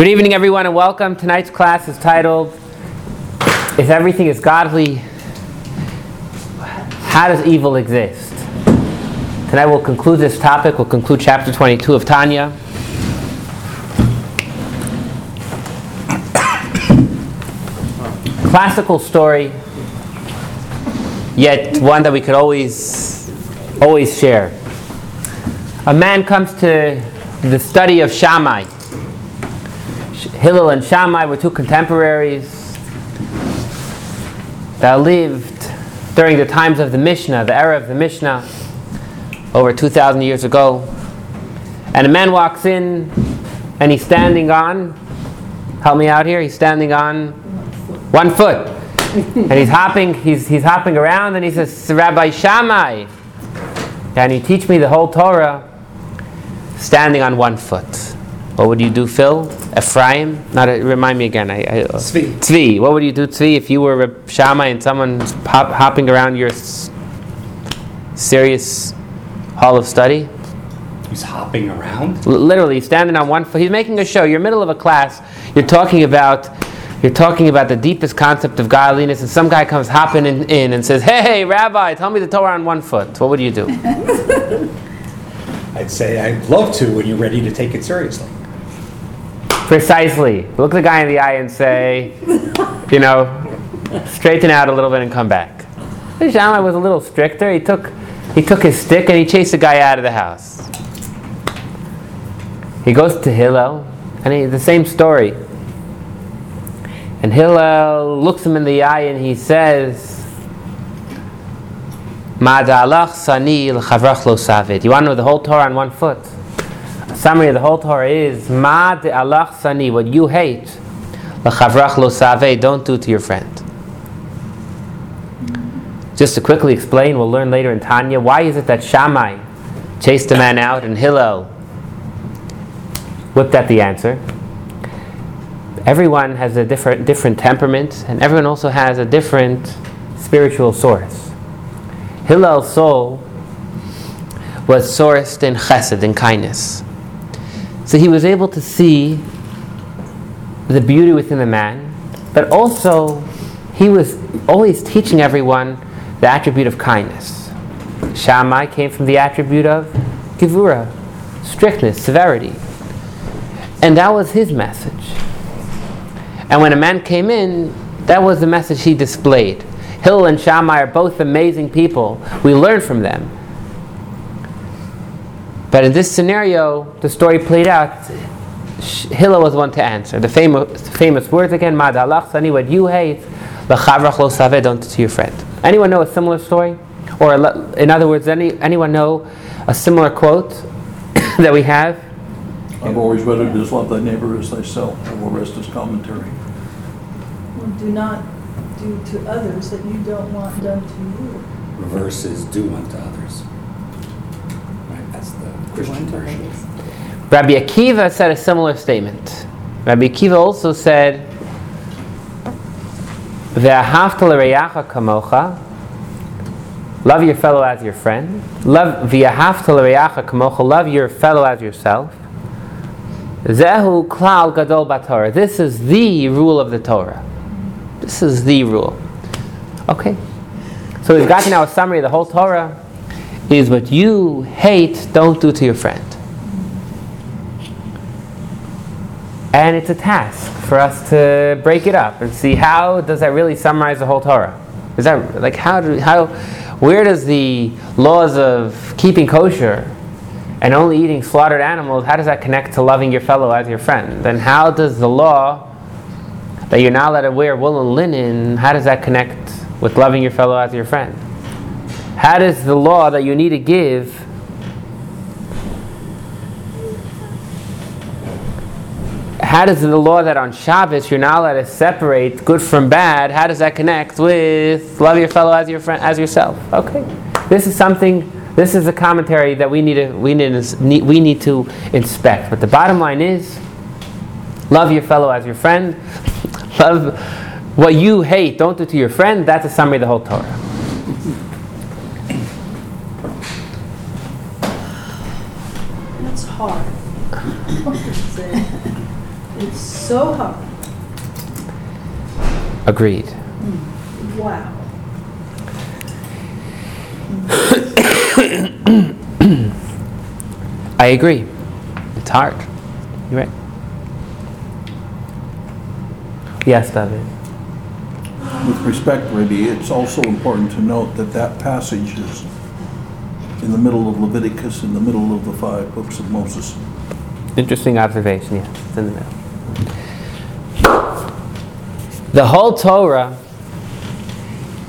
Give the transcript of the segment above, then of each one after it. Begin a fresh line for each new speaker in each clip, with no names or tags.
Good evening, everyone, and welcome. Tonight's class is titled If Everything is Godly, How Does Evil Exist? Tonight we'll conclude this topic. We'll conclude chapter 22 of Tanya. Classical story, yet one that we could always, always share. A man comes to the study of Shammai. Hillel and Shammai were two contemporaries that lived during the times of the Mishnah, the era of the Mishnah, over 2,000 years ago. And a man walks in and he's standing on, help me out here, he's standing on one foot. and he's hopping, he's, he's hopping around and he says, Rabbi Shammai, can you teach me the whole Torah standing on one foot? What would you do, Phil? Ephraim? Not a, remind me again. I, I, uh,
Tzvi.
Tzvi. What would you do, Tzvi, if you were a Shammai and someone's hop, hopping around your s- serious hall of study?
He's hopping around.
L- literally standing on one foot. He's making a show. You're middle of a class. You're talking about. You're talking about the deepest concept of godliness, and some guy comes hopping in, in and says, "Hey, Rabbi, tell me the Torah on one foot." What would you do?
I'd say I'd love to when you're ready to take it seriously.
Precisely. Look the guy in the eye and say, you know, straighten out a little bit and come back. The Shammai was a little stricter. He took, he took his stick and he chased the guy out of the house. He goes to Hillel, and he, the same story. And Hillel looks him in the eye and he says, Ma'adalach sani l'chavrach lo savid. You want to know the whole Torah on one foot? Summary of the whole Torah is Ma de alach sani, what you hate, l'chavrach lo saveh, don't do to your friend. Just to quickly explain, we'll learn later in Tanya, why is it that Shammai chased a man out and Hillel whipped at the answer? Everyone has a different, different temperament, and everyone also has a different spiritual source. Hillel's soul was sourced in chesed, in kindness. So he was able to see the beauty within the man, but also he was always teaching everyone the attribute of kindness. Shammai came from the attribute of gevura, strictness, severity. And that was his message. And when a man came in, that was the message he displayed. Hillel and Shammai are both amazing people. We learn from them. But in this scenario, the story played out. Hillel was one to answer. The famous, famous words again, Mad alach sani, what you hate, l'chavrach lo saveh, don't to your friend. Anyone know a similar story? Or in other words, any, anyone know a similar quote that we have?
I've always read it as love thy neighbor as thyself, I will rest as commentary.
Well, do not do to others that you don't want done to you.
Reverse is do unto others. Right, that's the Christian version.
Rabbi Akiva said a similar statement. Rabbi Akiva also said, "Ve'ahavta l'reyacha kamocha." Love your fellow as your friend. Love v'ahavta l'reyacha kamocha. Love your fellow as yourself. Zehu klal gadol batorah. This is the rule of the Torah. This is the rule. Okay. So we've got now a summary of the whole Torah. Is what you hate, don't do to your friend. And it's a task for us to break it up and see how does that really summarize the whole Torah. Is that like how do how where does the laws of keeping kosher and only eating slaughtered animals how does that connect to loving your fellow as your friend? Then how does the law that you're not allowed to wear wool and linen how does that connect with loving your fellow as your friend? How does the law that you need to give how does the law that on Shabbos you're not allowed to separate good from bad, how does that connect with love your fellow as your friend as yourself? Okay, this is something. This is a commentary that we need to we need to, we need to inspect. But the bottom line is, love your fellow as your friend. Love what you hate. Don't do to your friend. That's a summary of the whole Torah.
That's hard. Say, It's so hard.
Agreed. Hmm.
Wow.
I agree. It's hard. You're right. Yes, David.
With respect, Rabbi, it's also important to note that that passage is in the middle of Leviticus, in the middle of the five books of Moses.
Interesting observation, yeah. It's in the middle. The whole Torah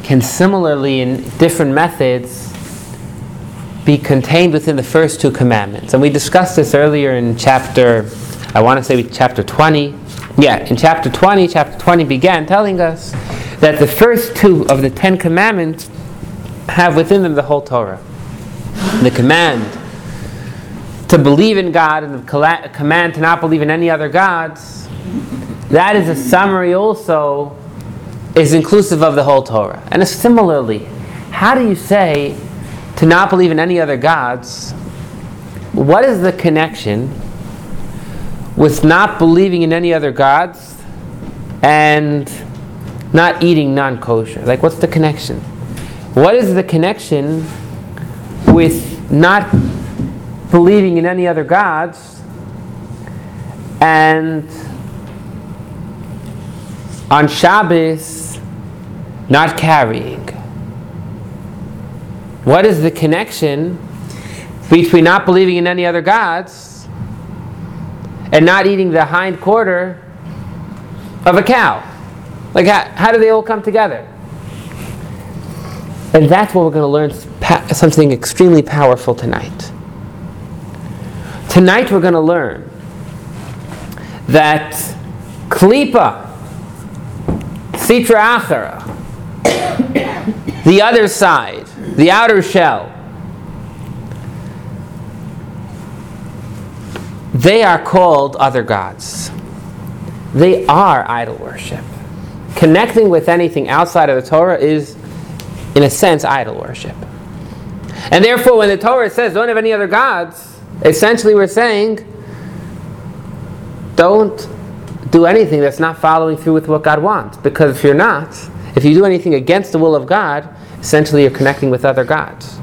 can similarly, in different methods, be contained within the first two commandments. And we discussed this earlier in chapter, I want to say chapter 20. Yeah, in chapter 20, chapter 20 began telling us that the first two of the Ten Commandments have within them the whole Torah. The command to believe in God and the command to not believe in any other gods, that is a summary also, is inclusive of the whole Torah. And similarly, how do you say to not believe in any other gods? What is the connection with not believing in any other gods and not eating non kosher? Like, what's the connection? What is the connection with not believing in any other gods and on Shabbos not carrying? What is the connection between not believing in any other gods and not eating the hind quarter of a cow? Like, how, how do they all come together? And that's what we're going to learn something extremely powerful tonight. Tonight we're going to learn that klipa, sitra achara, the other side, the outer shell, they are called other gods. They are idol worship. Connecting with anything outside of the Torah is, in a sense, idol worship. And therefore, when the Torah says don't have any other gods, essentially we're saying don't do anything that's not following through with what God wants. Because if you're not, if you do anything against the will of God, essentially you're connecting with other gods.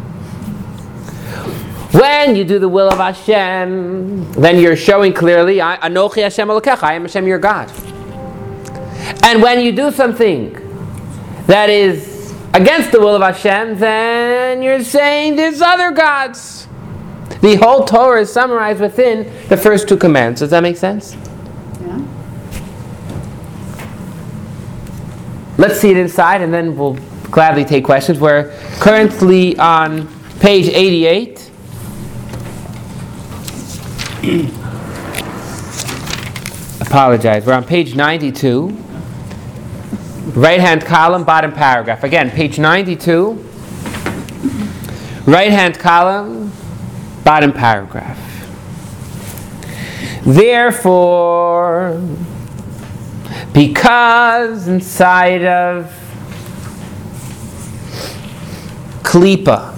When you do the will of Hashem, then you're showing clearly, Anochi Hashem Elokecha, I am Hashem your God. And when you do something that is against the will of Hashem, then you're saying there's other gods. The whole Torah is summarized within the first two commands. Does that make sense?
Yeah.
Let's see it inside and then we'll gladly take questions. We're currently on page 88. Apologize. We're on page 92. Right hand column, bottom paragraph. Again, page 92. Right hand column, bottom paragraph. Therefore, because inside of klipa,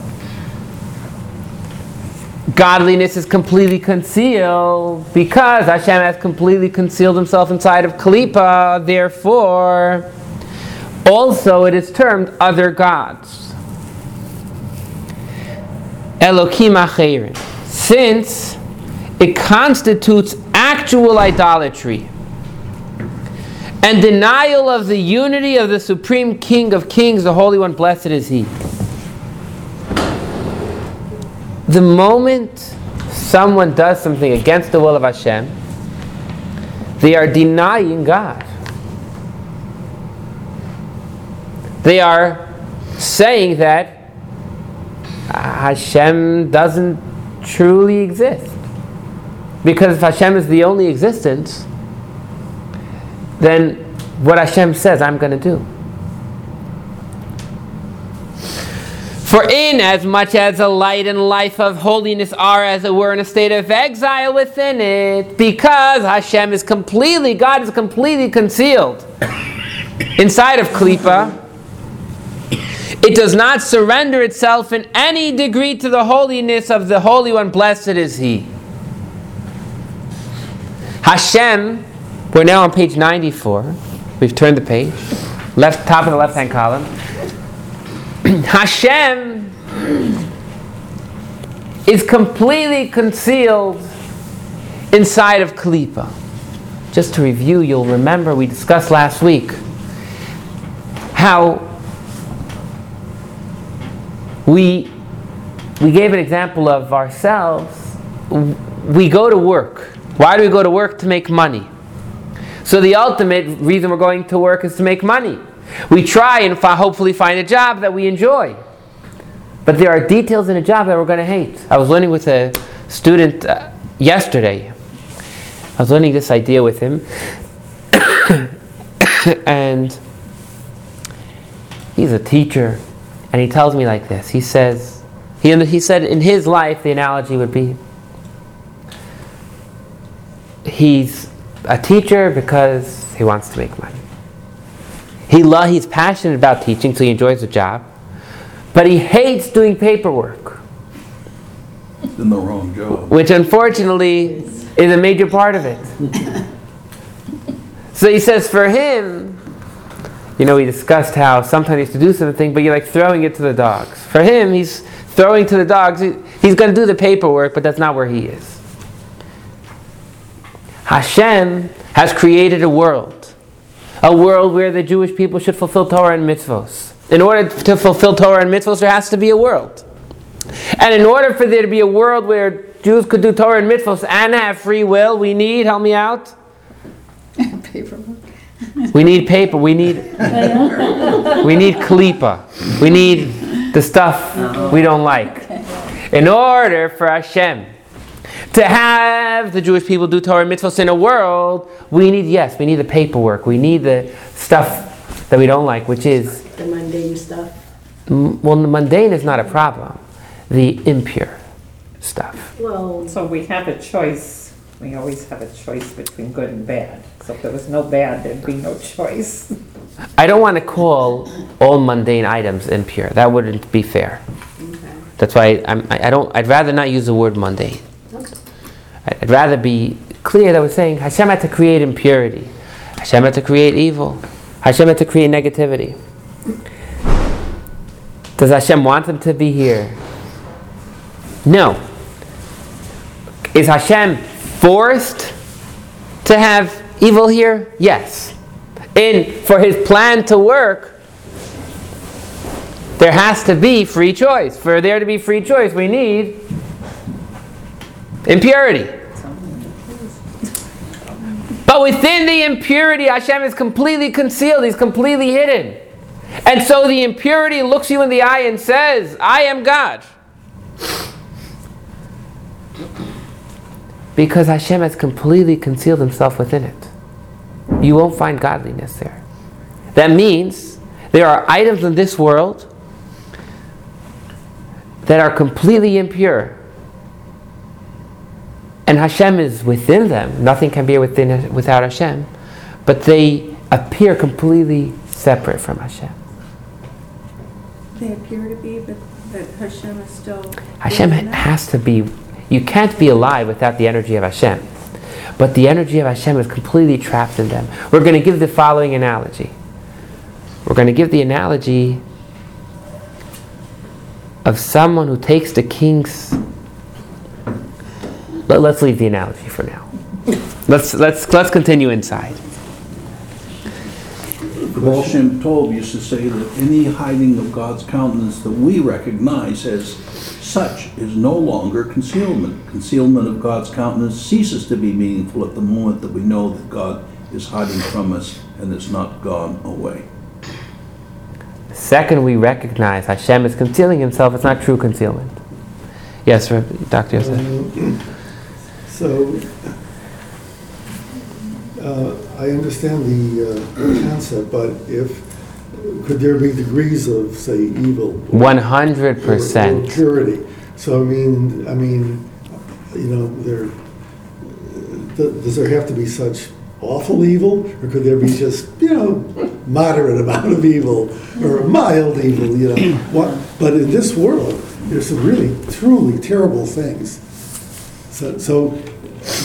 godliness is completely concealed, because Hashem has completely concealed himself inside of klipa, therefore, also it is termed other gods. Elokim acherin. Since it constitutes actual idolatry and denial of the unity of the Supreme King of Kings, the Holy One, blessed is He. The moment someone does something against the will of Hashem, they are denying God. They are saying that Hashem doesn't truly exist. Because if Hashem is the only existence, then what Hashem says, I'm going to do. For in as much as the light and life of holiness are, as it were, in a state of exile within it, because Hashem is completely, God is completely concealed inside of Klippa, it does not surrender itself in any degree to the holiness of the Holy One, blessed is He. Hashem We're now on page 94. We've turned the page. Left top of the left-hand column. Hashem is completely concealed inside of Kalipa. Just to review, you'll remember we discussed last week how we we gave an example of ourselves. We go to work. Why do we go to work? To make money. So the ultimate reason we're going to work is to make money. We try and fi- hopefully find a job that we enjoy. But there are details in a job that we're going to hate. I was learning with a student uh, yesterday. I was learning this idea with him. and he's a teacher. And he tells me like this. He says, he, he said in his life, the analogy would be he's a teacher because he wants to make money. He lo- he's passionate about teaching, so he enjoys the job. But he hates doing paperwork,
In the wrong job.
which unfortunately is a major part of it. so he says for him, you know, we discussed how sometimes he has to do something, but you're like throwing it to the dogs. For him, he's throwing to the dogs. He- He's going to do the paperwork, but that's not where he is. Hashem has created a world, a world where the Jewish people should fulfill Torah and mitzvos. In order to fulfill Torah and mitzvos, there has to be a world. And in order for there to be a world where Jews could do Torah and mitzvos and have free will, we need, help me out,
Paperwork.
We need paper, we need, we need klipa, we need the stuff we don't like. In order for Hashem to have the Jewish people do Torah and mitzvahs in a world, we need, yes, we need the paperwork. We need the stuff that we don't like, which is,
The mundane stuff.
m- well, the mundane is not a problem. The impure stuff.
Well,
So we have a choice, we always have a choice between good and bad. So if there was no bad, there'd be no choice.
I don't want to call all mundane items impure. That wouldn't be fair.
okay.
That's why I'm, I I don't, I'd rather not use the word mundane.
Okay.
I'd rather be clear that we're saying Hashem had to create impurity. Hashem had to create evil. Hashem had to create negativity. Does Hashem want them to be here? No. Is Hashem forced to have evil here? Yes. And for his plan to work, there has to be free choice. For there to be free choice, we need impurity. But within the impurity, Hashem is completely concealed, He's completely hidden. And so the impurity looks you in the eye and says, I am God. Because Hashem has completely concealed Himself within it. You won't find godliness there. That means there are items in this world that are completely impure. And Hashem is within them. Nothing can be within without Hashem. But they appear completely separate from Hashem.
They appear to be, but that Hashem is still.
Hashem has to be. You can't be alive without the energy of Hashem. But the energy of Hashem is completely trapped in them. We're going to give the following analogy. We're going to give the analogy of someone who takes the king's. Let, us leave the analogy for now. Let's, let's, let's continue inside.
Shem Tov used to say that any hiding of God's countenance that we recognize as such is no longer concealment. Concealment of God's countenance ceases to be meaningful at the moment that we know that God is hiding from us and is not gone away.
Second, we recognize Hashem is concealing himself. It's not true concealment. Yes, Reb- Dr. Yosef.
So, uh, I understand the uh, concept, but if, could there be degrees of, say, evil?
One hundred
or- Or
percent.
purity? So I mean, I mean, you know, there, th- does there have to be such awful evil? Or could there be just, you know, moderate amount of evil, or mild evil, you know? What, but in this world, there's some really, truly terrible things. So, so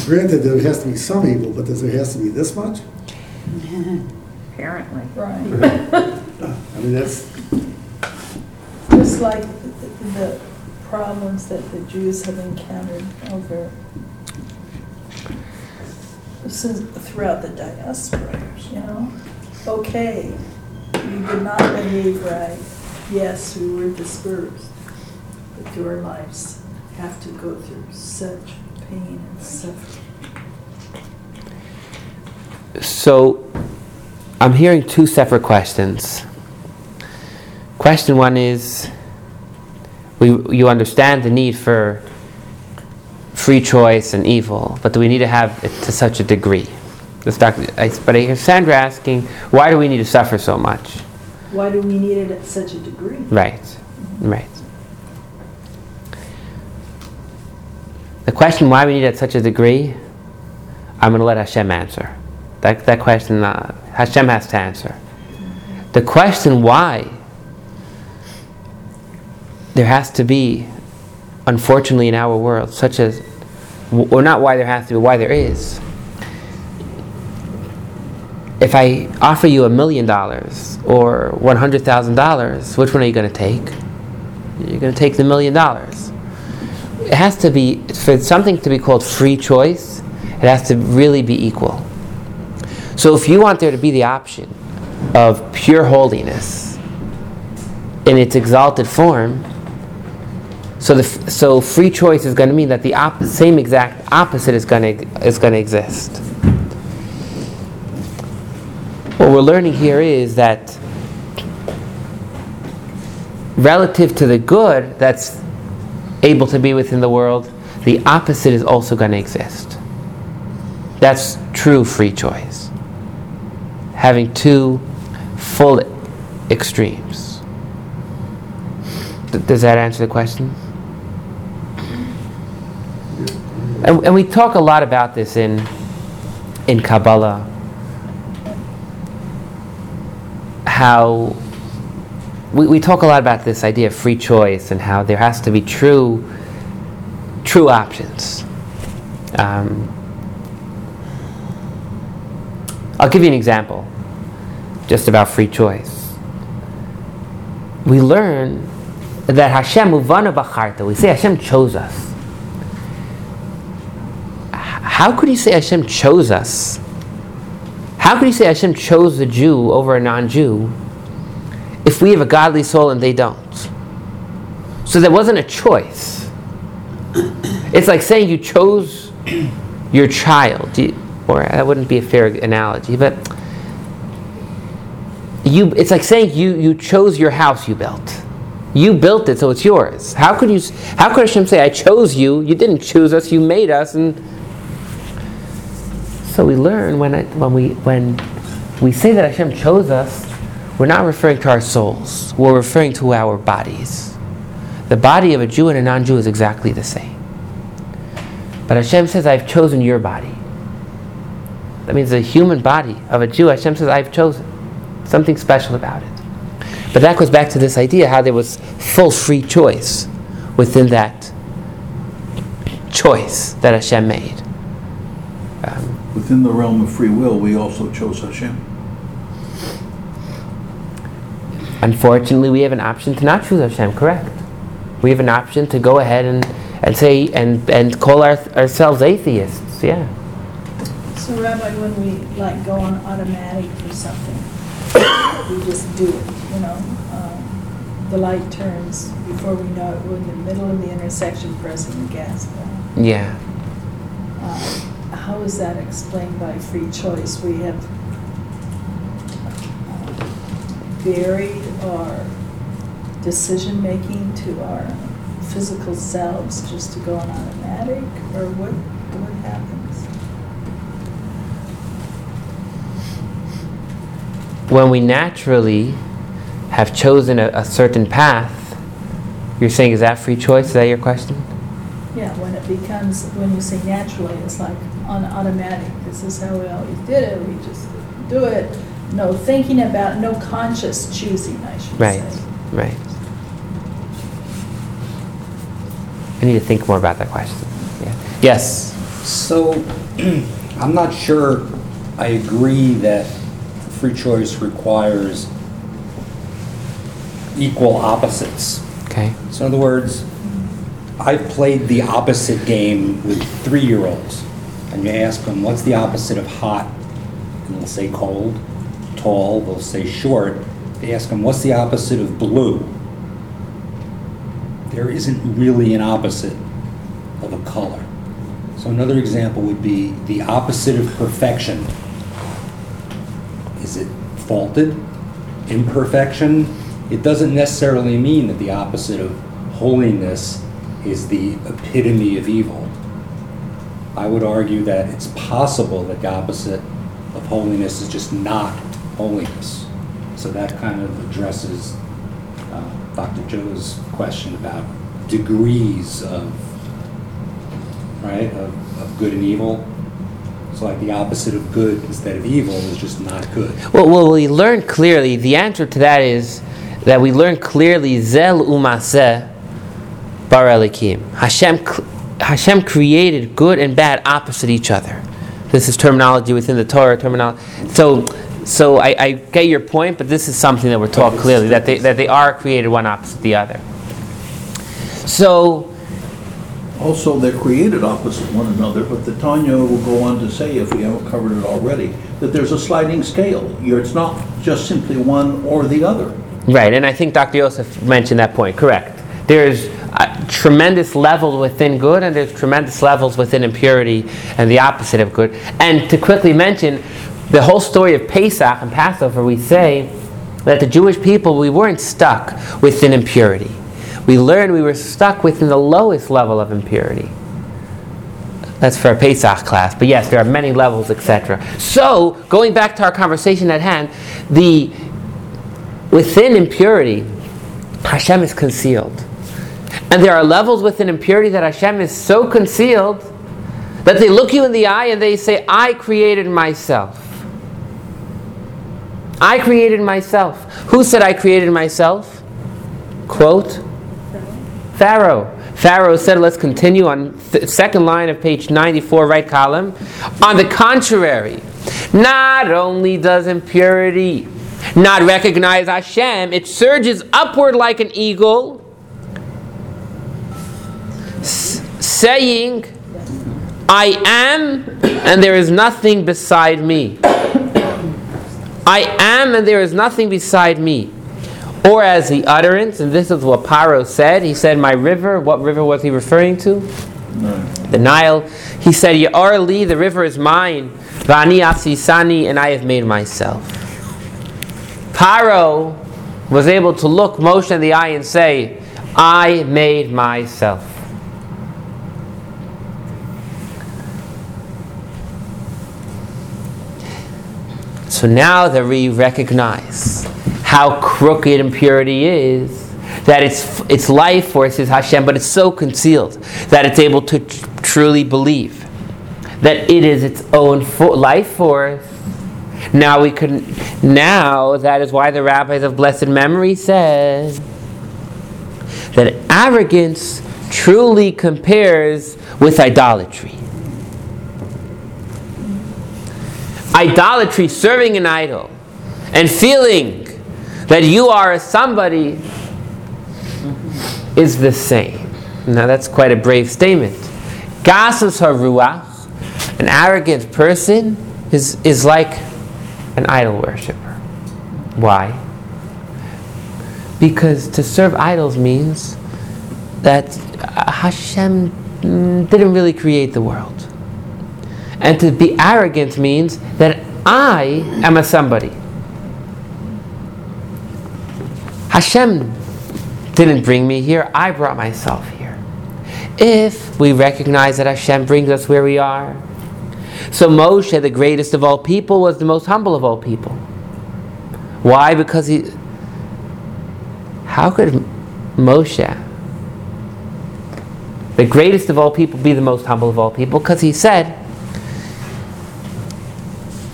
granted, there has to be some evil, but does there has to be this much?
Apparently.
Right.
I mean, that's,
Just like the problems that the Jews have encountered over since, throughout the diaspora, you know? Okay, you did not behave right. Yes, we were dispersed, but your lives have to go through such pain and suffering.
So, I'm hearing two separate questions. Question one is we, you understand the need for free choice and evil, but do we need to have it to such a degree? This doctor, I, but I hear Sandra asking, why do we need to suffer so much?
Why do we need it at such a degree?
Right, right. The question why we need it at such a degree, I'm going to let Hashem answer. That, that question, uh, Hashem has to answer. The question why, there has to be, unfortunately, in our world, such as, or not why there has to be, why there is. If I offer you a million dollars or $100,000, which one are you going to take? You're going to take the million dollars. It has to be, for something to be called free choice, it has to really be equal. So if you want there to be the option of pure holiness in its exalted form, so the so free choice is going to mean that the op- same exact opposite is going to is going to exist. What we're learning here is that relative to the good that's able to be within the world, the opposite is also going to exist. That's true free choice. Having two full extremes. Does that answer the question? And, and we talk a lot about this in, in Kabbalah. How we, we talk a lot about this idea of free choice and how there has to be true true options. Um, I'll give you an example just about free choice. We learn that Hashem uvana. We say Hashem chose us. How could you say Hashem chose us? How could you say Hashem chose a Jew over a non-Jew if we have a godly soul and they don't? So there wasn't a choice. It's like saying you chose your child, or that wouldn't be a fair analogy, but you, it's like saying you, you chose your house you built. You built it, so it's yours. How could you? How could Hashem say, "I chose you"? You didn't choose us. You made us, and so we learn when I, when we when we say that Hashem chose us, we're not referring to our souls. We're referring to our bodies. The body of a Jew and a non-Jew is exactly the same. But Hashem says, "I've chosen your body." That means the human body of a Jew. Hashem says, "I've chosen." Something special about it. But that goes back to this idea how there was full free choice within that choice that Hashem made. Um,
Within the realm of free will, we also chose Hashem.
unfortunately, we have an option to not choose Hashem, correct? We have an option to go ahead and, and say and, and call our, ourselves atheists, yeah.
So Rabbi, when we like go on automatic for something, we just do it, you know? um, The light turns, before we know it, we're in the middle of the intersection pressing the gas pedal.
Yeah.
Uh, How is that explained by free choice? We have uh, buried our decision-making to our physical selves just to go on automatic, or what, what happens?
When we naturally have chosen a, a certain path, you're saying, is that free choice? Is that your question?
Yeah, when it becomes, when you say naturally, it's like on automatic. This is how we always did it. We just do it. No thinking about, no conscious choosing, I should
Right,
say.
right. I need to think more about that question. Yeah. Yes.
So, I'm not sure I agree that free choice requires equal opposites.
Okay.
So in other words, I've played the opposite game with three-year-olds. And you ask them, what's the opposite of hot? And they'll say cold. Tall, they'll say short. They ask them, what's the opposite of blue? There isn't really an opposite of a color. So another example would be the opposite of perfection. Is it faulted? Imperfection? It doesn't necessarily mean that the opposite of holiness is the epitome of evil. I would argue that it's possible that the opposite of holiness is just not holiness. So that kind of addresses uh, Dr. Joe's question about degrees of, right, of, of good and evil. So like the opposite of good instead of evil is just not good.
Well, well, we learn clearly. The answer to that is that we learn clearly. Zel umaseh bar elikim. Hashem, Hashem created good and bad opposite each other. This is terminology within the Torah terminology. So, so I, I get your point, but this is something that we're taught clearly that they that they are created one opposite the other. So,
Also, they're created opposite one another, but the Tanya will go on to say, if we haven't covered it already, that there's a sliding scale. You're, it's not just simply one or the other.
Right, and I think Dr. Yosef mentioned that point. Correct. There's uh, tremendous levels within good, and there's tremendous levels within impurity, and the opposite of good. And to quickly mention, the whole story of Pesach and Passover, we say that the Jewish people we weren't stuck within impurity. We learned we were stuck within the lowest level of impurity. That's for a Pesach class, but yes, there are many levels, etc. So, going back to our conversation at hand, the within impurity, Hashem is concealed. And there are levels within impurity that Hashem is so concealed that they look you in the eye and they say, I created myself. I created myself. Who said I created myself? Quote Pharaoh. Pharaoh said, let's continue on th- second line of page 94, right column. On the contrary, not only does impurity not recognize Hashem, it surges upward like an eagle, s- saying, I am, and there is nothing beside me. I am, and there is nothing beside me. Or as the utterance, and this is what Paro said, he said, My river, what river was he referring to? The Nile. He said, Ya'ar li, the river is mine, Vani asisani, and I have made myself. Paro was able to look Moshe in the eye and say, I made myself. So now that we recognize how crooked impurity is, that its, its life force is Hashem, but it's so concealed that it's able to tr- truly believe that it is its own fo- life force. Now we can. Now that is why the rabbis of blessed memory said that arrogance truly compares with idolatry. Idolatry, serving an idol, and feeling that you are a somebody is the same. Now that's quite a brave statement. Gasus haruach, an arrogant person, is, is like an idol worshiper. Why? Because to serve idols means that Hashem mm, didn't really create the world. And to be arrogant means that I am a somebody. Hashem didn't bring me here, I brought myself here. If we recognize that Hashem brings us where we are, so Moshe, the greatest of all people, was the most humble of all people. Why? Because he. How could Moshe, the greatest of all people, be the most humble of all people? Because he said,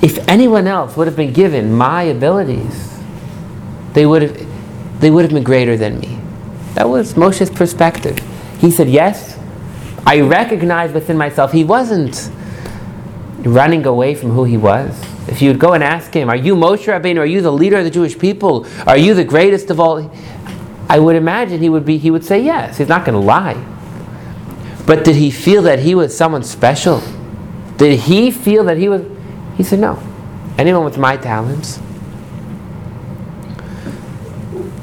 if anyone else would have been given my abilities, they would have, they would have been greater than me. That was Moshe's perspective. He said, yes, I recognize within myself he wasn't running away from who he was. If you would go and ask him, Are you Moshe Rabbeinu? Are you the leader of the Jewish people? Are you the greatest of all? I would imagine he would be. He would say yes. He's not going to lie. But did he feel that he was someone special? Did he feel that he was? He said no. Anyone with my talents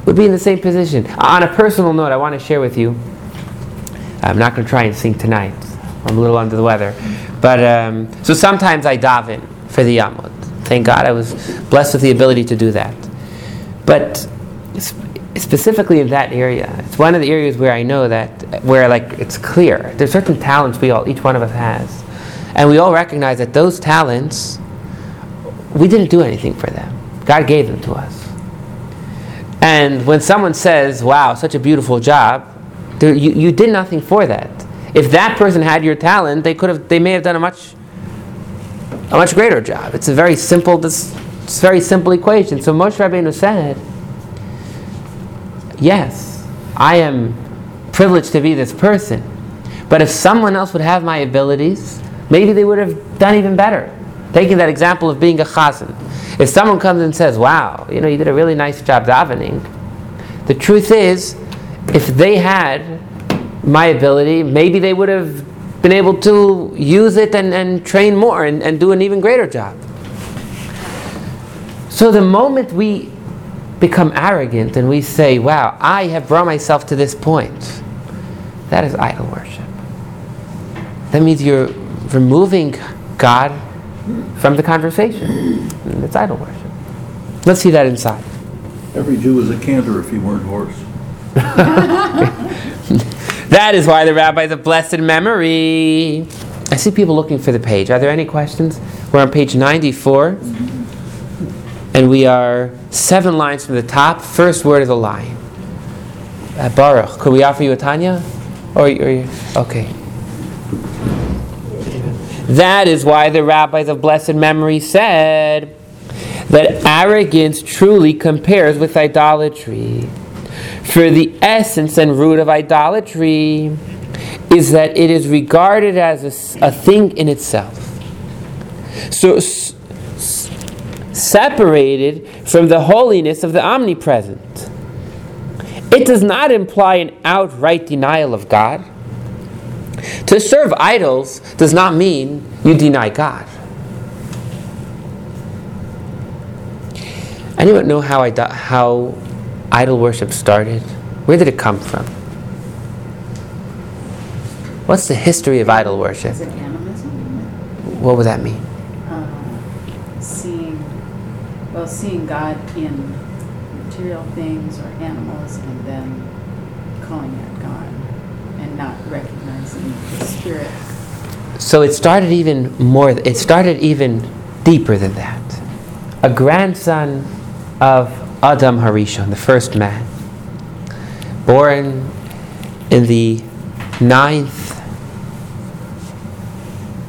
would be in the same position. On a personal note, I want to share with you. I'm not going to try and sing tonight. I'm a little under the weather. But um, so sometimes I daven for the amud. Thank God I was blessed with the ability to do that. But specifically in that area, it's one of the areas where I know that where like it's clear. There's certain talents we all, each one of us has, and we all recognize that those talents, we didn't do anything for them. God gave them to us. And when someone says, wow, such a beautiful job, you, you did nothing for that. If that person had your talent, they could have, they may have done a much, a much greater job. It's a very simple, this, it's very simple equation. So Moshe Rabbeinu said, yes, I am privileged to be this person. But if someone else would have my abilities, maybe they would have done even better. Taking that example of being a chazan. If someone comes and says, wow, you know, you did a really nice job davening, the truth is, if they had my ability, maybe they would have been able to use it and, and train more and, and do an even greater job. So the moment we become arrogant and we say, wow, I have brought myself to this point, that is idol worship. That means you're removing God from the conversation. It's idol worship. Let's see that inside.
Every Jew is a cantor if he weren't horse.
that is why the rabbis of blessed memory. I see people looking for the page. Are there any questions? We're on page 94. And we are seven lines from the top, first word of the line. Uh, Baruch, could we offer you a Tanya? Or, or okay. That is why the rabbis of blessed memory said that arrogance truly compares with idolatry. For the essence and root of idolatry is that it is regarded as a, a thing in itself. So, s- separated from the holiness of the omnipresent. It does not imply an outright denial of God. To serve idols does not mean you deny God. Anyone know how, I, how idol worship started? Where did it come from? What's the history of idol worship?
Is it animism?
What would that mean?
Um, seeing, well, seeing God in material things or animals and then calling it God and not recognizing spirit.
So it started even more, it started even deeper than that. A grandson of Adam Harishon, the first man, born in the ninth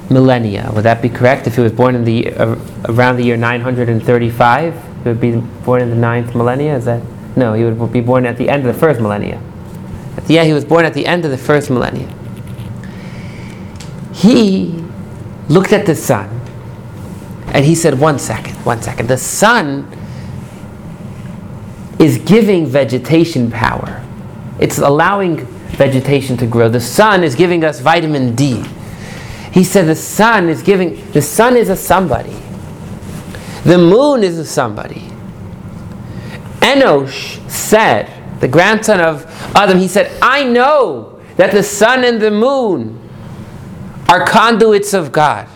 millennia. Would that be correct? If he was born in the uh, around the year 935, he would be born in the ninth millennia. Is that no? He would be born at the end of the first millennia. The, yeah, he was born at the end of the first millennia. He looked at the sun and he said, "One second, one second. The sun is giving vegetation power. It's allowing vegetation to grow. The sun is giving us vitamin D." He said the sun is giving, the sun is a somebody. The moon is a somebody. Enosh said, the grandson of Adam, he said, I know that the sun and the moon are conduits of God.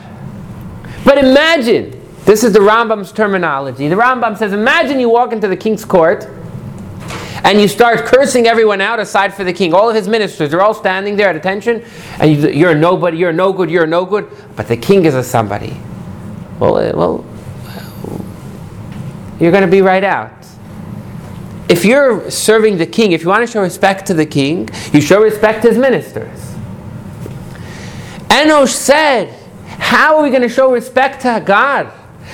But imagine, this is the Rambam's terminology. The Rambam says, imagine you walk into the king's court and you start cursing everyone out aside for the king. All of his ministers, they're all standing there at attention, and you, are nobody, you're no good, you're no good, but the king is a somebody. Well, uh, well, you're going to be right out. If you're serving the king, if you want to show respect to the king, you show respect to his ministers. Enosh said, How are we going to show respect to God?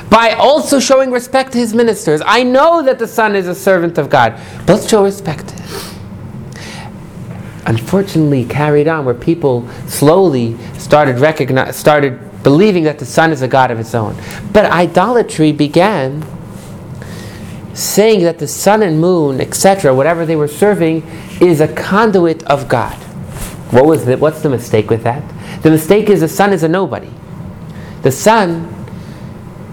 by also showing respect to his ministers. I know that the sun is a servant of God, but let's show respect unfortunately carried on where people slowly started recognize, started believing that the sun is a god of its own. But idolatry began saying that the sun and moon, etc., whatever they were serving, is a conduit of God. What was the, what's the mistake with that? The mistake is the sun is a nobody. The sun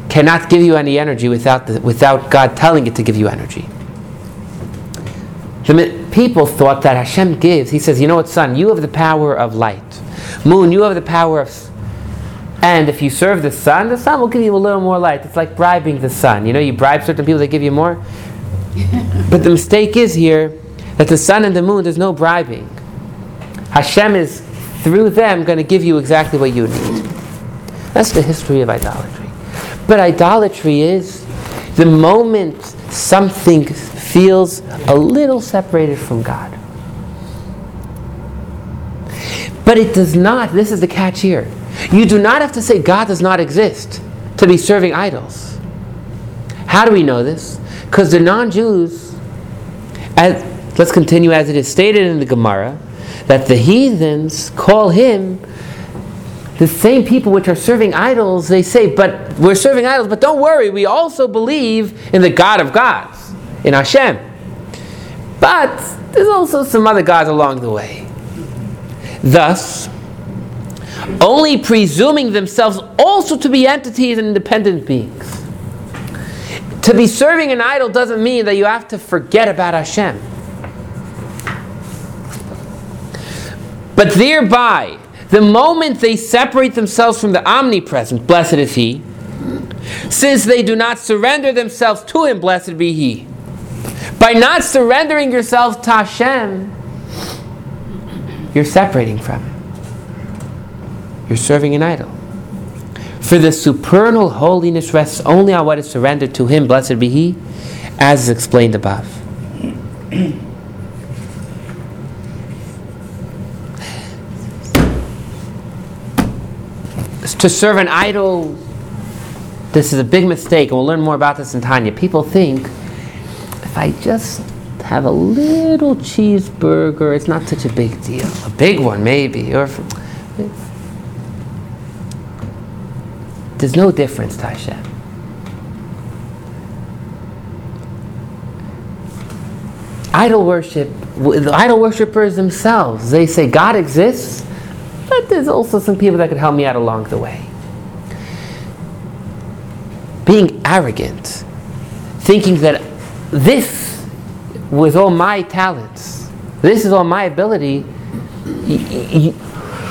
cannot give you any energy without, the, without God telling it to give you energy. The people thought that Hashem gives. He says, You know what, sun? You have the power of light. Moon, you have the power of. And if you serve the sun, the sun will give you a little more light. It's like bribing the sun. You know, you bribe certain people, they give you more. but the mistake is here that the sun and the moon, there's no bribing. Hashem is, through them, going to give you exactly what you need. That's the history of idolatry. But idolatry is the moment something feels a little separated from God. But it does not, this is the catch here. You do not have to say God does not exist to be serving idols. How do we know this? Because the non Jews, let's continue as it is stated in the Gemara, that the heathens call him the same people which are serving idols, they say, but we're serving idols, but don't worry, we also believe in the God of gods, in Hashem. But there's also some other gods along the way. Thus, only presuming themselves also to be entities and independent beings. To be serving an idol doesn't mean that you have to forget about Hashem. But thereby, the moment they separate themselves from the omnipresent, blessed is He, since they do not surrender themselves to Him, blessed be He. By not surrendering yourself to Hashem, you're separating from Him. You're serving an idol. For the supernal holiness rests only on what is surrendered to Him, blessed be He, as is explained above. To serve an idol, this is a big mistake, and we'll learn more about this in Tanya. People think if I just have a little cheeseburger, it's not such a big deal. A big one, maybe. Or there's no difference to Hashem. Idol worship, the idol worshippers themselves, they say God exists, but there's also some people that could help me out along the way. Being arrogant, thinking that this was all my talents, this is all my ability,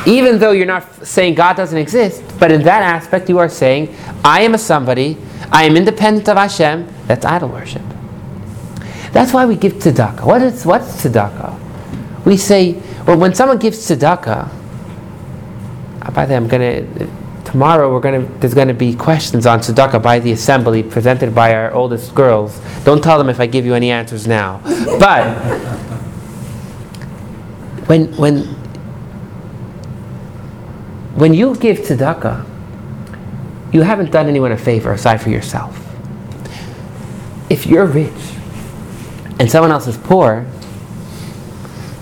even though you're not saying God doesn't exist, but in that aspect you are saying, I am a somebody, I am independent of Hashem, that's idol worship. That's why we give tzedakah. What is what's tzedakah? We say, well, when someone gives tzedakah, Uh, by the way, I'm gonna tomorrow we're gonna there's gonna be questions on tzedakah by the assembly presented by our oldest girls. Don't tell them if I give you any answers now. But when when when you give tzedakah, you haven't done anyone a favor aside for yourself. If you're rich and someone else is poor,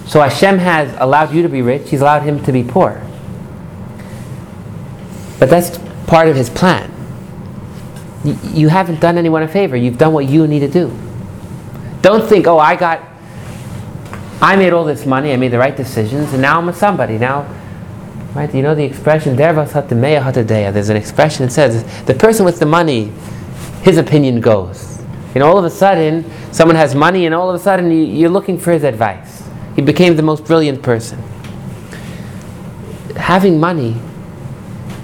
so Hashem has allowed you to be rich, He's allowed him to be poor. But that's part of his plan. You, you haven't done anyone a favor. You've done what you need to do. Don't think, oh, I got, I made all this money, I made the right decisions, and now I'm a somebody. Now, right? You know the expression, there's an expression that says, the person with the money, his opinion goes. And all of a sudden, someone has money, and all of a sudden, you, are looking for his advice. He became the most brilliant person. Having money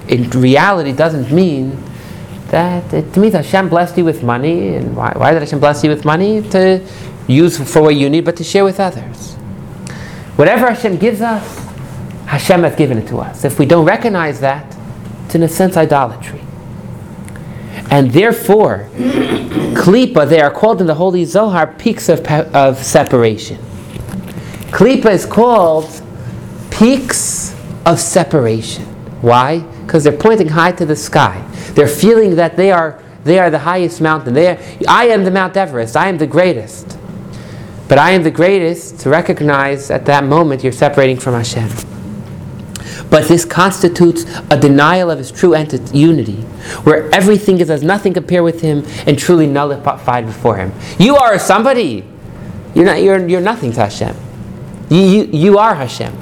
in reality doesn't mean that it means Hashem blessed you with money. And why, why did Hashem bless you with money? To use for what you need, but to share with others. Whatever Hashem gives us, Hashem has given it to us. If we don't recognize that, it's in a sense idolatry. And therefore, klipa, they are called in the Holy Zohar peaks of, of separation. Klipa is called peaks of separation. Why? Because they're pointing high to the sky. They're feeling that they are, they are the highest mountain. They are, I am the Mount Everest. I am the greatest. But I am the greatest to recognize at that moment you're separating from Hashem. But this constitutes a denial of his true entity, unity, where everything is as nothing compared with him and truly nullified before him. You are somebody. You're, not, you're, you're nothing to Hashem. You, you, you are Hashem.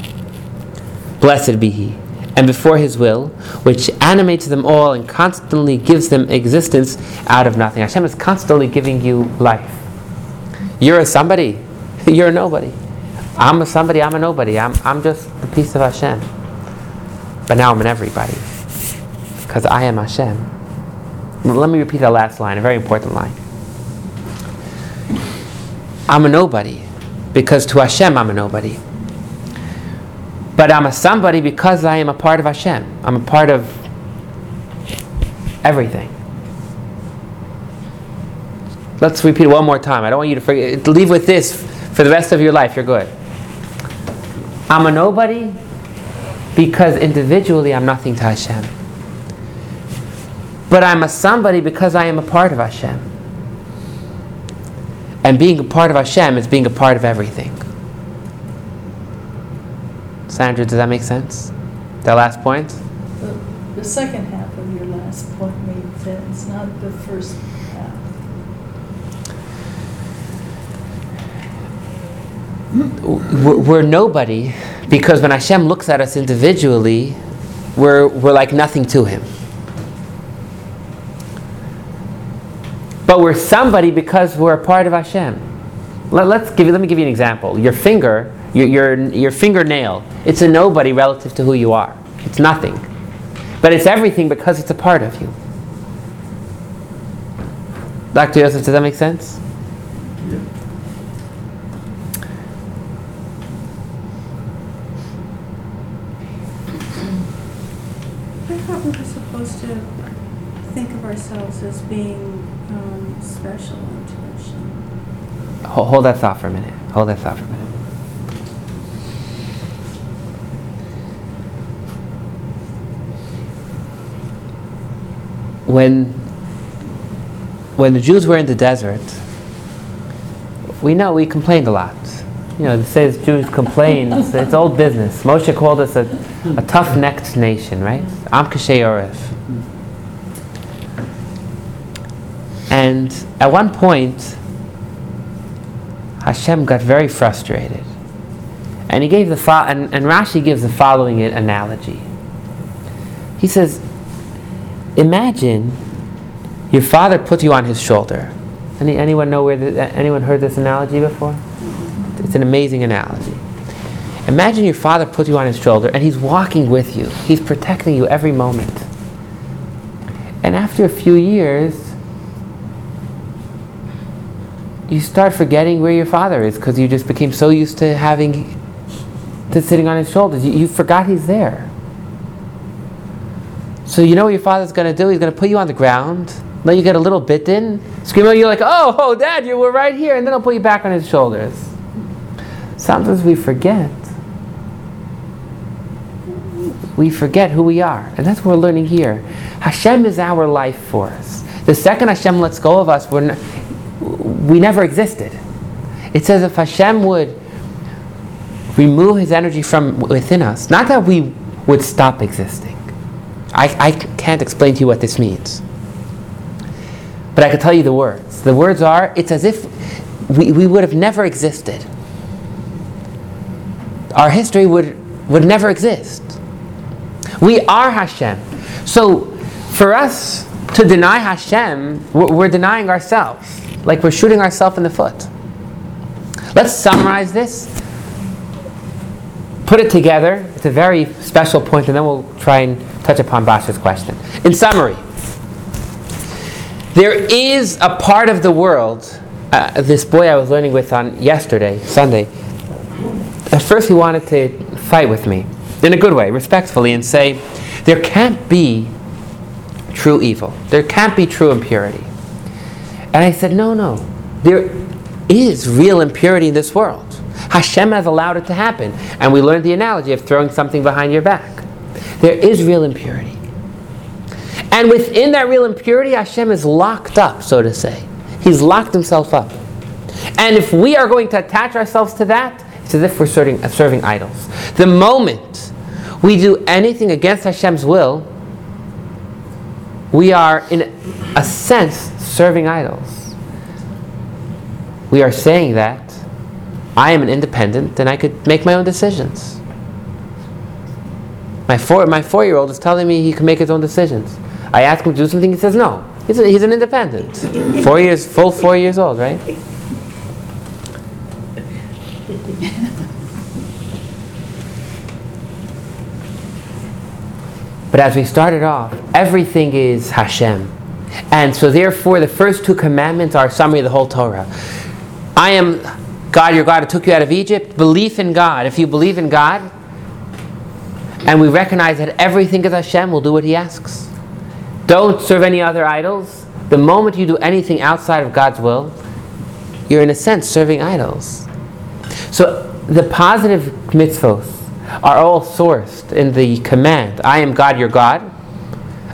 Blessed be he. And before his will, which animates them all and constantly gives them existence out of nothing. Hashem is constantly giving you life. You're a somebody. You're a nobody. I'm a somebody, I'm a nobody. I'm, I'm just the piece of Hashem. But now I'm an everybody. Because I am Hashem. Let me repeat that last line, a very important line. I'm a nobody. Because to Hashem I'm a nobody. But I'm a somebody because I am a part of Hashem. I'm a part of everything. Let's repeat it one more time. I don't want you to forget. Leave with this for the rest of your life. You're good. I'm a nobody because individually I'm nothing to Hashem. But I'm a somebody because I am a part of Hashem. And being a part of Hashem is being a part of everything. Sandra, does that make sense? That last point?
The, the second half of your last point made sense, not the first half.
We're, nobody because when Hashem looks at us individually, we're, we're like nothing to Him. But we're somebody because we're a part of Hashem. Let, let's give you, let me give you an example. Your finger, your, your, your fingernail, it's a nobody relative to who you are. It's nothing. But it's everything because it's a part of you. Dr. Joseph, does that make sense?
I thought we were supposed to think of ourselves as being um, special intuition.
Ho- Hold that thought for a minute. Hold that thought for a minute. When, when the Jews were in the desert, we know we complained a lot. You know, it says Jews complain. It's, it's old business. Moshe called us a, a tough-necked nation, right? Am oref. And at one point, Hashem got very frustrated. And he gave the fo- and, and Rashi gives the following analogy. He says, Imagine your father put you on his shoulder. Any, anyone know where the, anyone heard this analogy before? It's an amazing analogy. Imagine your father put you on his shoulder and he's walking with you. He's protecting you every moment. And after a few years, you start forgetting where your father is because you just became so used to having to sitting on his shoulders. You, you forgot he's there. So you know what your father's going to do? He's going to put you on the ground, let you get a little bitten, scream at you like, "Oh, oh, Dad, you were right here," and then he'll put you back on his shoulders. Sometimes we forget. We forget who we are, and that's what we're learning here. Hashem is our life force. The second Hashem lets go of us, we're n- we never existed. It says if Hashem would remove His energy from within us, not that we would stop existing. I, I can't explain to you what this means. But I can tell you the words. The words are it's as if we, we would have never existed. Our history would, would never exist. We are Hashem. So for us to deny Hashem, we're, we're denying ourselves. Like we're shooting ourselves in the foot. Let's summarize this, put it together. It's a very special point, and then we'll try and touch upon Basha's question. In summary, there is a part of the world, uh, this boy I was learning with on yesterday, Sunday, at first he wanted to fight with me, in a good way, respectfully, and say, there can't be true evil. There can't be true impurity. And I said, no, no. There is real impurity in this world. Hashem has allowed it to happen. And we learned the analogy of throwing something behind your back. There is real impurity. And within that real impurity, Hashem is locked up, so to say. He's locked himself up. And if we are going to attach ourselves to that, it's as if we're serving, uh, serving idols. The moment we do anything against Hashem's will, we are, in a sense, serving idols. We are saying that I am an independent and I could make my own decisions. My four, my four-year-old is telling me he can make his own decisions. I ask him to do something, he says no. He's, a, he's an independent. Four years, full four years old, right? But as we started off, everything is Hashem. And so, therefore, the first two commandments are a summary of the whole Torah. I am God, your God, who took you out of Egypt. Belief in God. If you believe in God, and we recognize that everything is Hashem, will do what He asks. Don't serve any other idols. The moment you do anything outside of God's will, you're in a sense serving idols. So the positive mitzvos are all sourced in the command I am God your God.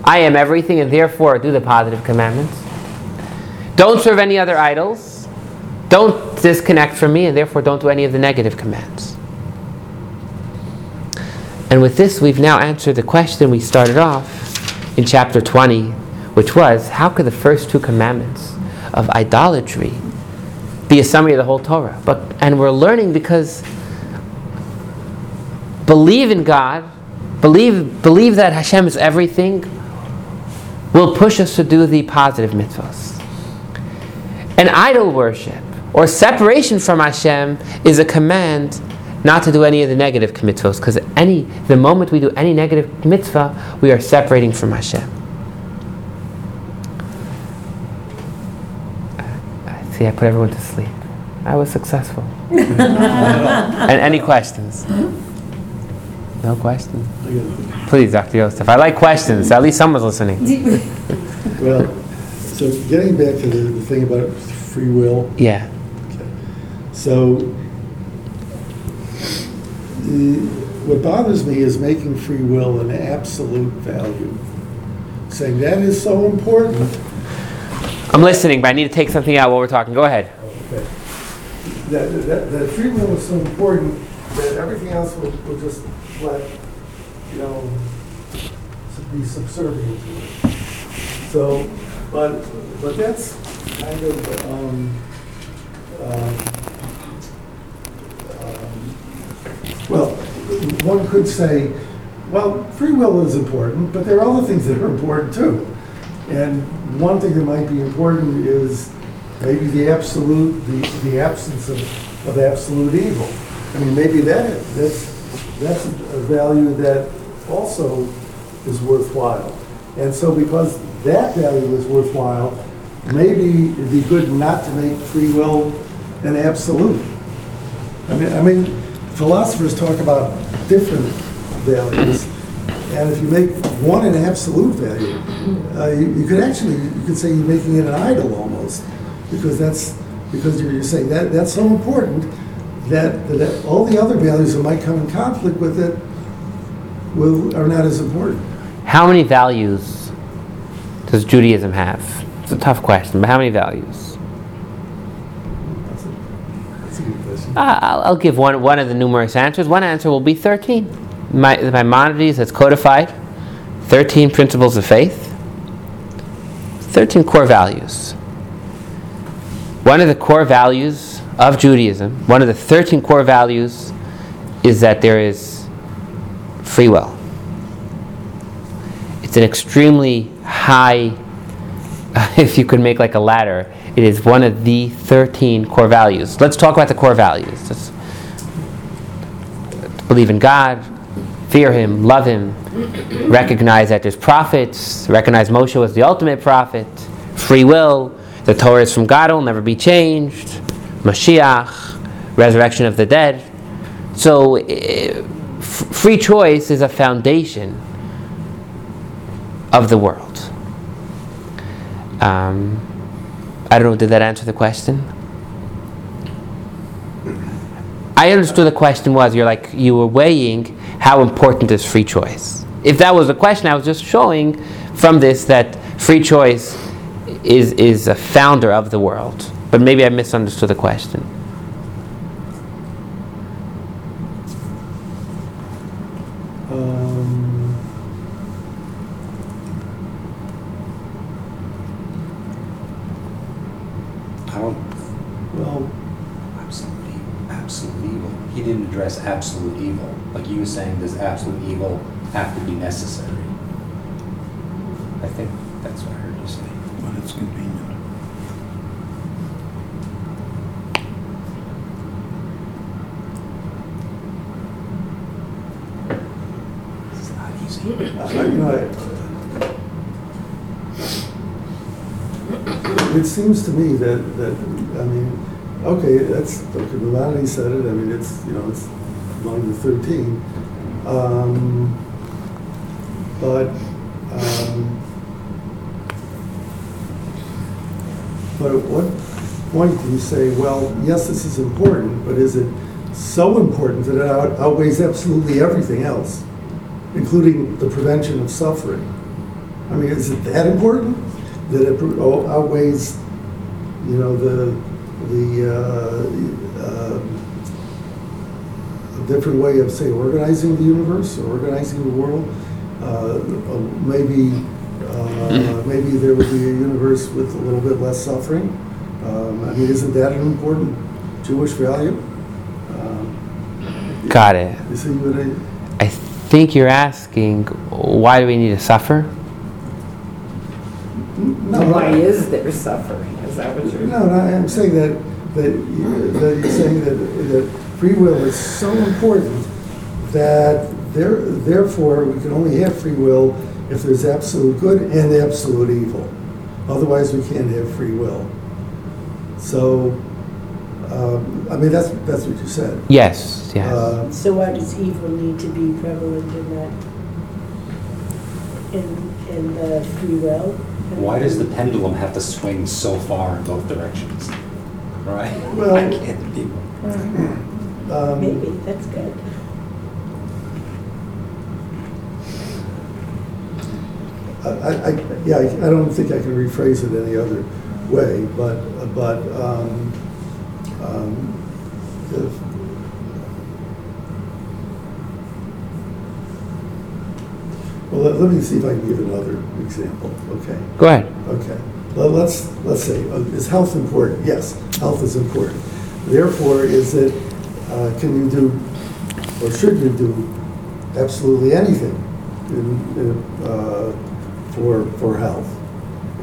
I am everything, and therefore do the positive commandments. Don't serve any other idols. Don't disconnect from me, and therefore don't do any of the negative commands. And with this, we've now answered the question we started off in chapter 20, which was how could the first two commandments of idolatry be a summary of the whole Torah? But and we're learning because believe in God, believe believe that Hashem is everything, will push us to do the positive mitzvahs. And idol worship or separation from Hashem is a command not to do any of the negative mitzvahs, because any the moment we do any negative mitzvah, we are separating from Hashem. See, I put everyone to sleep. I was successful. and any questions? No questions? Please, Dr. Yosef. I like questions. At least someone's listening.
Well, so getting back to the, the thing about free will,
Yeah.
so the, what bothers me is making free will an absolute value. Saying that is so important.
I'm listening, but I need to take something out while we're talking. Go ahead.
Okay. That, that, that free will is so important that everything else will, will just let, you know, be subservient to it. So, but, but that's kind of, um, um, um, well, one could say, well, free will is important, but there are other things that are important too. And one thing that might be important is maybe the absolute, the, the absence of, of absolute evil. I mean, maybe that, that's, that's a value that also is worthwhile. And so because that value is worthwhile, maybe it'd be good not to make free will an absolute. I mean, I mean, philosophers talk about different values, and if you make one an absolute value, uh, you, you could actually, you could say you're making it an idol almost, because that's, because you're, you're saying that, that's so important that, that all the other values that might come in conflict with it will, are not as important.
How many values does Judaism have? It's a tough question, but how many values?
That's a,
Uh, I'll, I'll give one, one of the numerous answers. One answer will be 13. My, Maimonides that's codified 13 principles of faith, 13 core values. One of the core values of Judaism, one of the 13 core values, is that there is free will. It's an extremely high, if you could make like a ladder, it is one of the 13 core values. Let's talk about the core values. Believe in God, fear Him, love Him, recognize that there's prophets, recognize Moshe was the ultimate prophet, free will, the Torah is from God, it will never be changed, Mashiach, resurrection of the dead. So, eh, free choice is a foundation of the world. Um, I don't know, did that answer the question? I understood the question was you're like you were weighing how important is free choice. If that was the question, I was just showing from this that free choice is is a founder of the world. But maybe I misunderstood the question.
Um,
I don't,
well,
absolute, e- absolute evil. He didn't address absolute evil. Like you were saying, does absolute evil have to be necessary? I think that's what I heard you say.
When it's convenient.
It's not easy.
I- know, It seems to me that, that, I mean, okay, that's, okay, Melanie said it, I mean, it's, you know, it's among the thirteen. Um, But, um, but at what point do you say, well, yes, this is important, but is it so important that it out- outweighs absolutely everything else? including the prevention of suffering. I mean, is it that important that it oh, outweighs, you know, the, the, uh, a different way of, say, organizing the universe or organizing the world? Uh, uh, Maybe, uh, maybe there would be a universe with a little bit less suffering. Um, I mean, isn't that an important Jewish value? Um,
Got it.
You see what I?
I think you're asking why do we need to suffer?
No,
Why is there suffering? Is that what you're?
No, no, I'm saying that, that you- that you're saying that, that free will is so important that there, therefore, we can only have free will if there's absolute good and absolute evil. Otherwise, we can't have free will. So, um, I mean, that's, that's what you said.
Yes, yes.
Uh,
So why does evil need to be prevalent in that, in, in the free will?
Why does the pendulum have to swing so far in both directions? Right?
Well-
I can't be.
um,
Maybe, that's good.
I, I, yeah, I I don't think I can rephrase it any other way, but, but, um, um, if- well, let, let me see if I can give another example, okay?
Go ahead.
Okay, well, let's, let's say, uh, is health important? Yes, health is important. Therefore, is it, uh, can you do, or should you do absolutely anything in, in, uh, for, for health?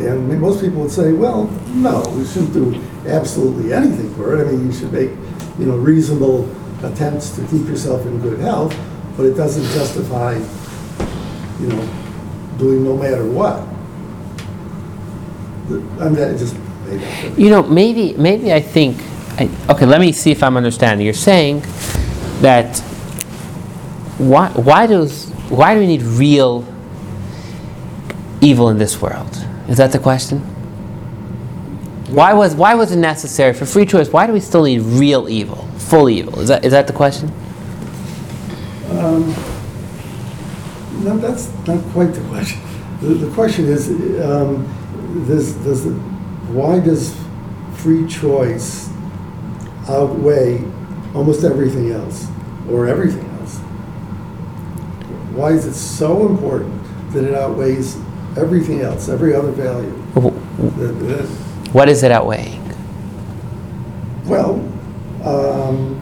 And most people would say, well, no, we shouldn't do absolutely anything for it. I mean, you should make, you know, reasonable attempts to keep yourself in good health, but it doesn't justify, you know, doing no matter what. I'm not just made up.
You know, maybe maybe I think. I, okay, let me see if I'm understanding. You're saying that why why does why do we need real evil in this world? Is that the question? Why was why was it necessary for free choice? Why do we still need real evil, full evil? Is that is that the question?
Um, No, that's not quite the question. The, the question is, um, the- why does free choice outweigh almost everything else, or everything else? Why is it so important that it outweighs everything else, every other value? That- that-
What is it outweighing?
Well, um,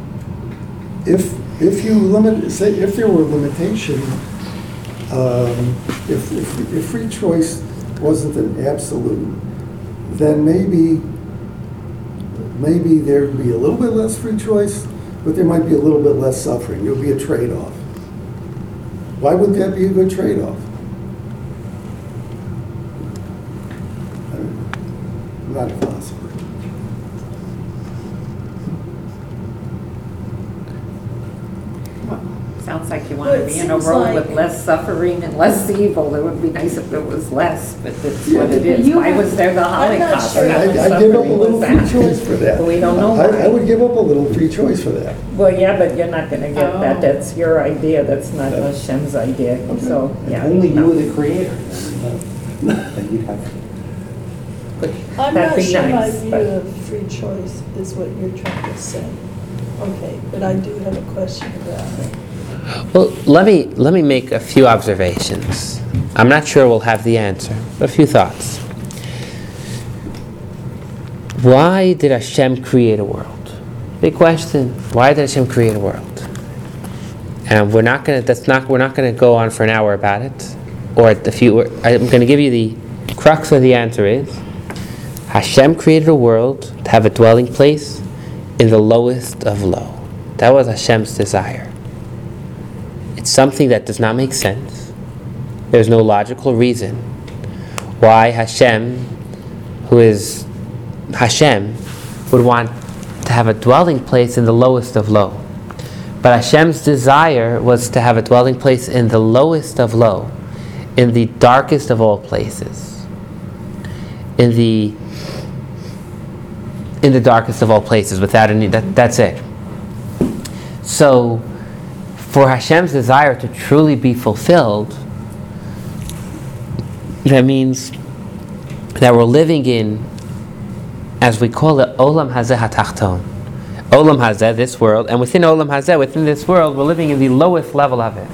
if, if you limit, say, if there were limitation, um, if, if, if free choice wasn't an absolute, then maybe, maybe there'd be a little bit less free choice, but there might be a little bit less suffering. It would be a trade-off. Why wouldn't that be a good trade-off? I'm not a philosopher.
Sounds like you
Well,
want to
it
be in a
seems
world with
like-
less suffering and less evil. It would be nice if it was less, but that's what it
Yeah,
is.
you
Why
have-
was there the
I'm not
Holocaust?
sure.
How much
I'd I'd give up a
suffering
little
was
free
that?
choice for that.
We don't know
I, I
why.
would give up a little free choice for that.
Well, yeah, but you're not gonna get that.
Oh.
That's your idea. That's not Hashem's idea. So, yeah.
only you
no.
were the creator. Then you'd have.
I'm
that'd
not
be
sure my
nice,
view
but-
of free choice is what you're trying to say. Okay, but I do have a question about it.
Well, let me let me make a few observations. I'm not sure we'll have the answer, but a few thoughts. Why did Hashem create a world? Big question. Why did Hashem create a world? And we're not gonna. That's not. We're not gonna go on for an hour about it, or a few. I'm gonna give you the crux of the answer is Hashem created a world to have a dwelling place in the lowest of low. That was Hashem's desire. It's something that does not make sense. There's no logical reason why Hashem, who is Hashem, would want to have a dwelling place in the lowest of low. But Hashem's desire was to have a dwelling place in the lowest of low, in the darkest of all places, in the in the darkest of all places. Without any, that, that's it. So, for Hashem's desire to truly be fulfilled, that means that we're living in, as we call it, Olam Hazeh HaTachton. Olam Hazeh, this world, and within Olam Hazeh, within this world, we're living in the lowest level of it.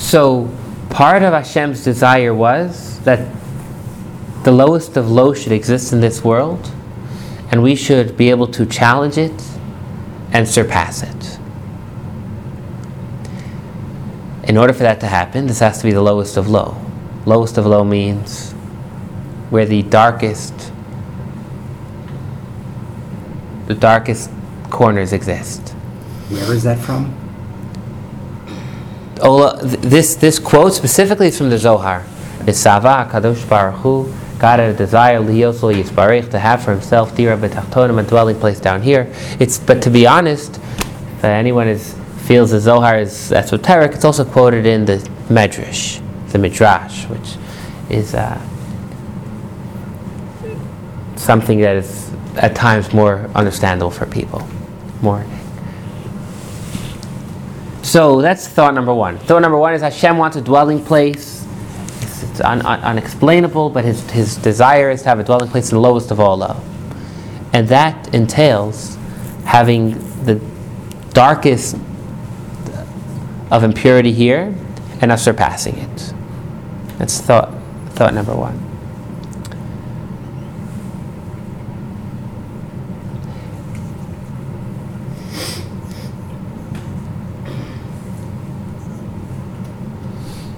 So, part of Hashem's desire was that the lowest of low should exist in this world, and we should be able to challenge it and surpass it. In order for that to happen, this has to be the lowest of low. Lowest of low means where the darkest the darkest corners exist.
Where is that from?
Ola, this this quote specifically is from the Zohar. It's Nisava Kadosh Baruch Hu, God had a desire liyosol yisbarich to have for himself dira betachtonim a dwelling place down here. It's but to be honest, if anyone is feels the Zohar is esoteric, it's also quoted in the Medrash, the Midrash, which is uh, something that is at times more understandable for people, more so that's thought number one. Thought number one is Hashem wants a dwelling place. It's, it's un, un, unexplainable, but his, his desire is to have a dwelling place in the lowest of all low. And that entails having the darkest of impurity here and of surpassing it. That's thought, thought number one.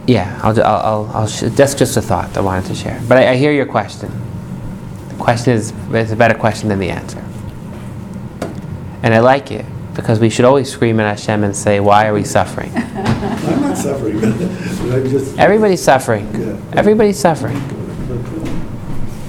Yeah, I'll, I'll, I'll, I'll that's just a thought I wanted to share. But I, I hear your question. The question is, is a better question than the answer. And I like it because we should always scream at Hashem and say, Why are we suffering?
I'm not suffering, but I'm just.
Everybody's suffering.
Yeah.
Everybody's suffering.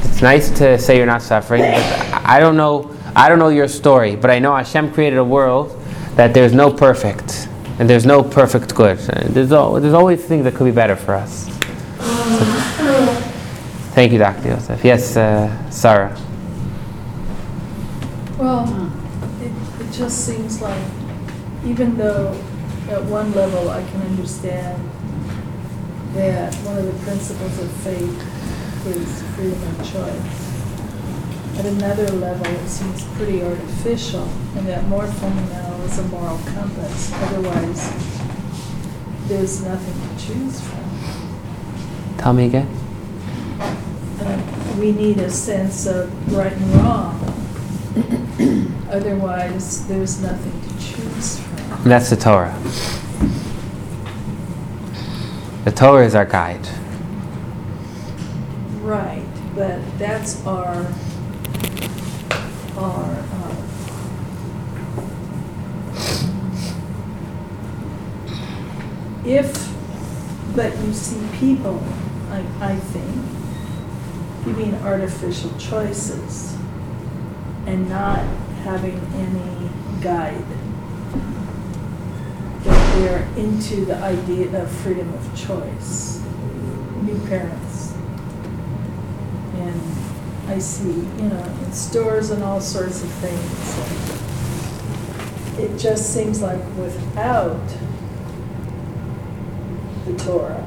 It's nice to say you're not suffering, but I don't know. I don't know your story, but I know Hashem created a world that there's no perfect, and there's no perfect good. There's, al- there's always things that could be better for us. So- thank you, Dr. Yosef. Yes, uh, Sarah.
Well, it, it just seems like, even though at one level I can understand that one of the principles of faith is freedom of choice, at another level it seems pretty artificial, and that more fundamental is a moral compass. Otherwise, there's nothing to choose from.
Tell me again.
Uh, we need a sense of right and wrong. Otherwise, there's nothing to choose from.
That's the Torah. The Torah is our guide.
Right, but that's our, our, uh, if, but you see people, I, I think, giving artificial choices and not having any guide. That they're into the idea of freedom of choice. New parents. And I see, you know, in stores and all sorts of things. It just seems like without the Torah,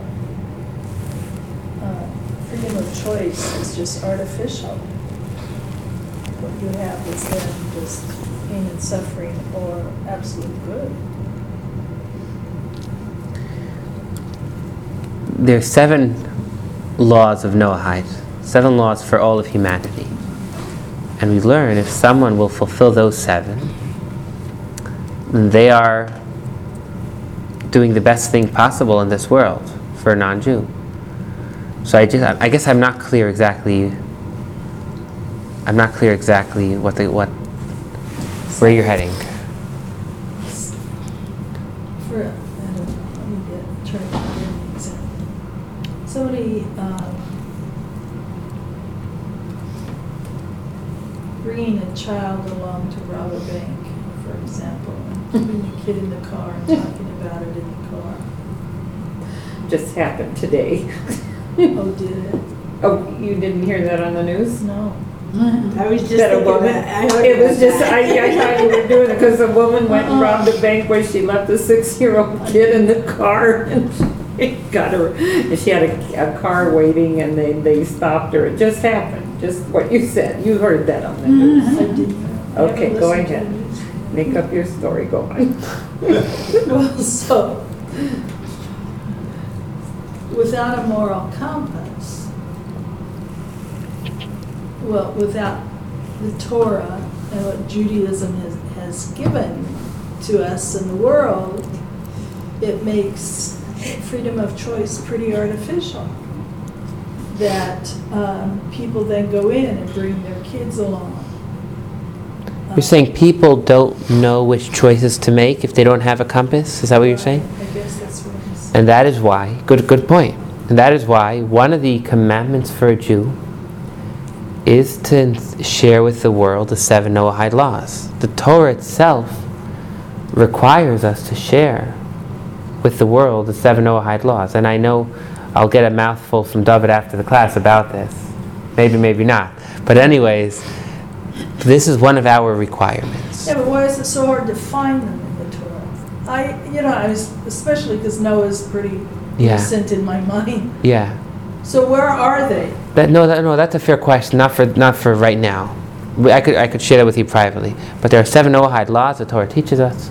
uh, freedom freedom of choice is just artificial. You have is then just pain and suffering or absolute good.
There are seven laws of Noahide, seven laws for all of humanity. And we learn if someone will fulfill those seven, they are doing the best thing possible in this world for a non-Jew. So I just, I guess I'm not clear exactly. I'm not clear exactly what the what where you're heading.
For, I don't know, let me get, try to get an example. Somebody, um, bringing a child along to rob a bank, for example, and putting the kid in the car and talking about it in the car.
Just happened today.
Oh, did it?
Oh, you didn't hear that on the news?
No.
I was just
That a
thinking
woman,
about, I heard
it was
about
just, I,
that.
I thought you were doing it because a woman went and robbed a bank where she left a six-year-old kid in the car and she got her, and she had a, a car waiting and they, they stopped her. It just happened, just what you said. You heard that on the news. Mm-hmm.
I didn't. I haven't
Okay, go
listened to
ahead.
the news.
Make up your story, go on.
Well, so, without a moral compass, well, without the Torah and what Judaism has, has given to us in the world, it makes freedom of choice pretty artificial. That um, people then go in and bring their kids along.
You're saying people don't know which choices to make if they don't have a compass? Is that what you're saying?
I guess that's what I'm saying.
And that is why, good, good point. And that is why one of the commandments for a Jew is to share with the world the seven Noahide laws. The Torah itself requires us to share with the world the seven Noahide laws. And I know I'll get a mouthful from David after the class about this. Maybe, maybe not. But, anyways, this is one of our requirements.
Yeah, but why is it so hard to find them in the Torah? I, you know, I was, especially because Noah's pretty
Yeah.
in my mind.
Yeah.
So where are they?
That, no, that, no, that's a fair question. Not for not for right now. I could I could share that with you privately. But there are seven Noahide laws the Torah teaches us,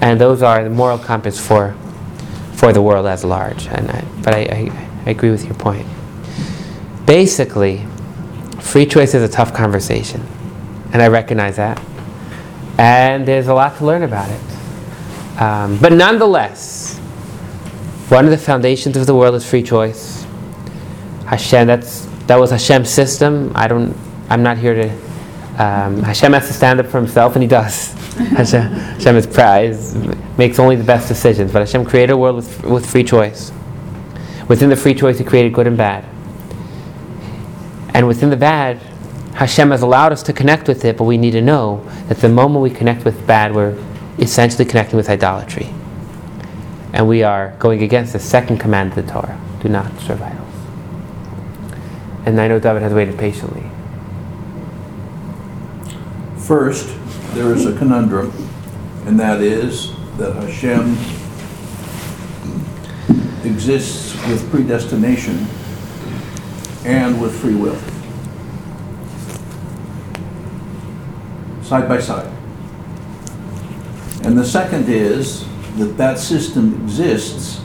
and those are the moral compass for for the world as large. And I, but I, I, I agree with your point. Basically, free choice is a tough conversation, and I recognize that. And there's a lot to learn about it. Um, but nonetheless, one of the foundations of the world is free choice. Hashem, that's that was Hashem's system. I don't. I'm not here to. Um, Hashem has to stand up for himself, and he does. Hashem, Hashem is, is makes only the best decisions. But Hashem created a world with, with free choice. Within the free choice, He created good and bad. And within the bad, Hashem has allowed us to connect with it, but we need to know that the moment we connect with bad, we're essentially connecting with idolatry. And we are going against the second command of the Torah do not serve idols. And I know David has waited patiently.
First, there is a conundrum, and that is that Hashem exists with predestination and with free will. Side by side. And the second is that that system exists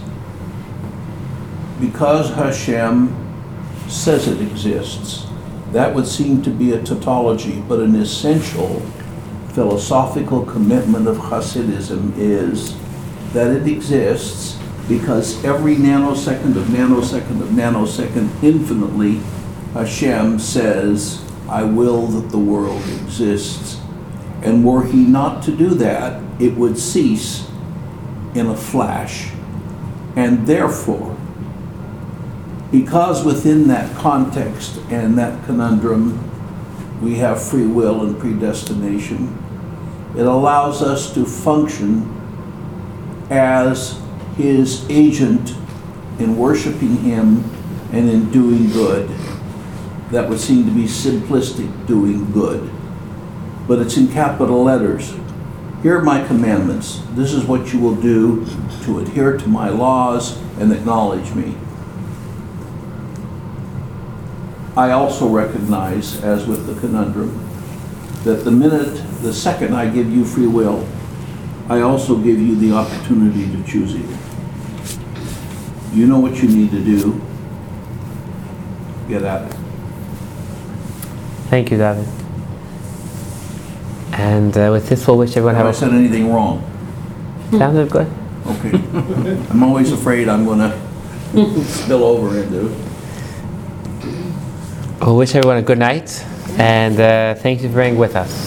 because Hashem says it exists. That would seem to be a tautology, but an essential philosophical commitment of Hasidism is that it exists because every nanosecond of nanosecond of nanosecond infinitely Hashem says, I will that the world exists. And were he not to do that, it would cease in a flash. And therefore, because within that context and that conundrum, we have free will and predestination, it allows us to function as his agent in worshiping him and in doing good. That would seem to be simplistic doing good, but it's in capital letters. Here are my commandments. This is what you will do to adhere to my laws and acknowledge me. I also recognize, as with the conundrum, that the minute, the second I give you free will, I also give you the opportunity to choose evil. You know what you need to do. Get at it.
Thank you, David. And uh, with this, we'll wish everyone
Have I said anything wrong?
a sounded good.
Okay. I'm always afraid I'm gonna spill over into.
We'll wish everyone a good night, and uh, thank you for being with us.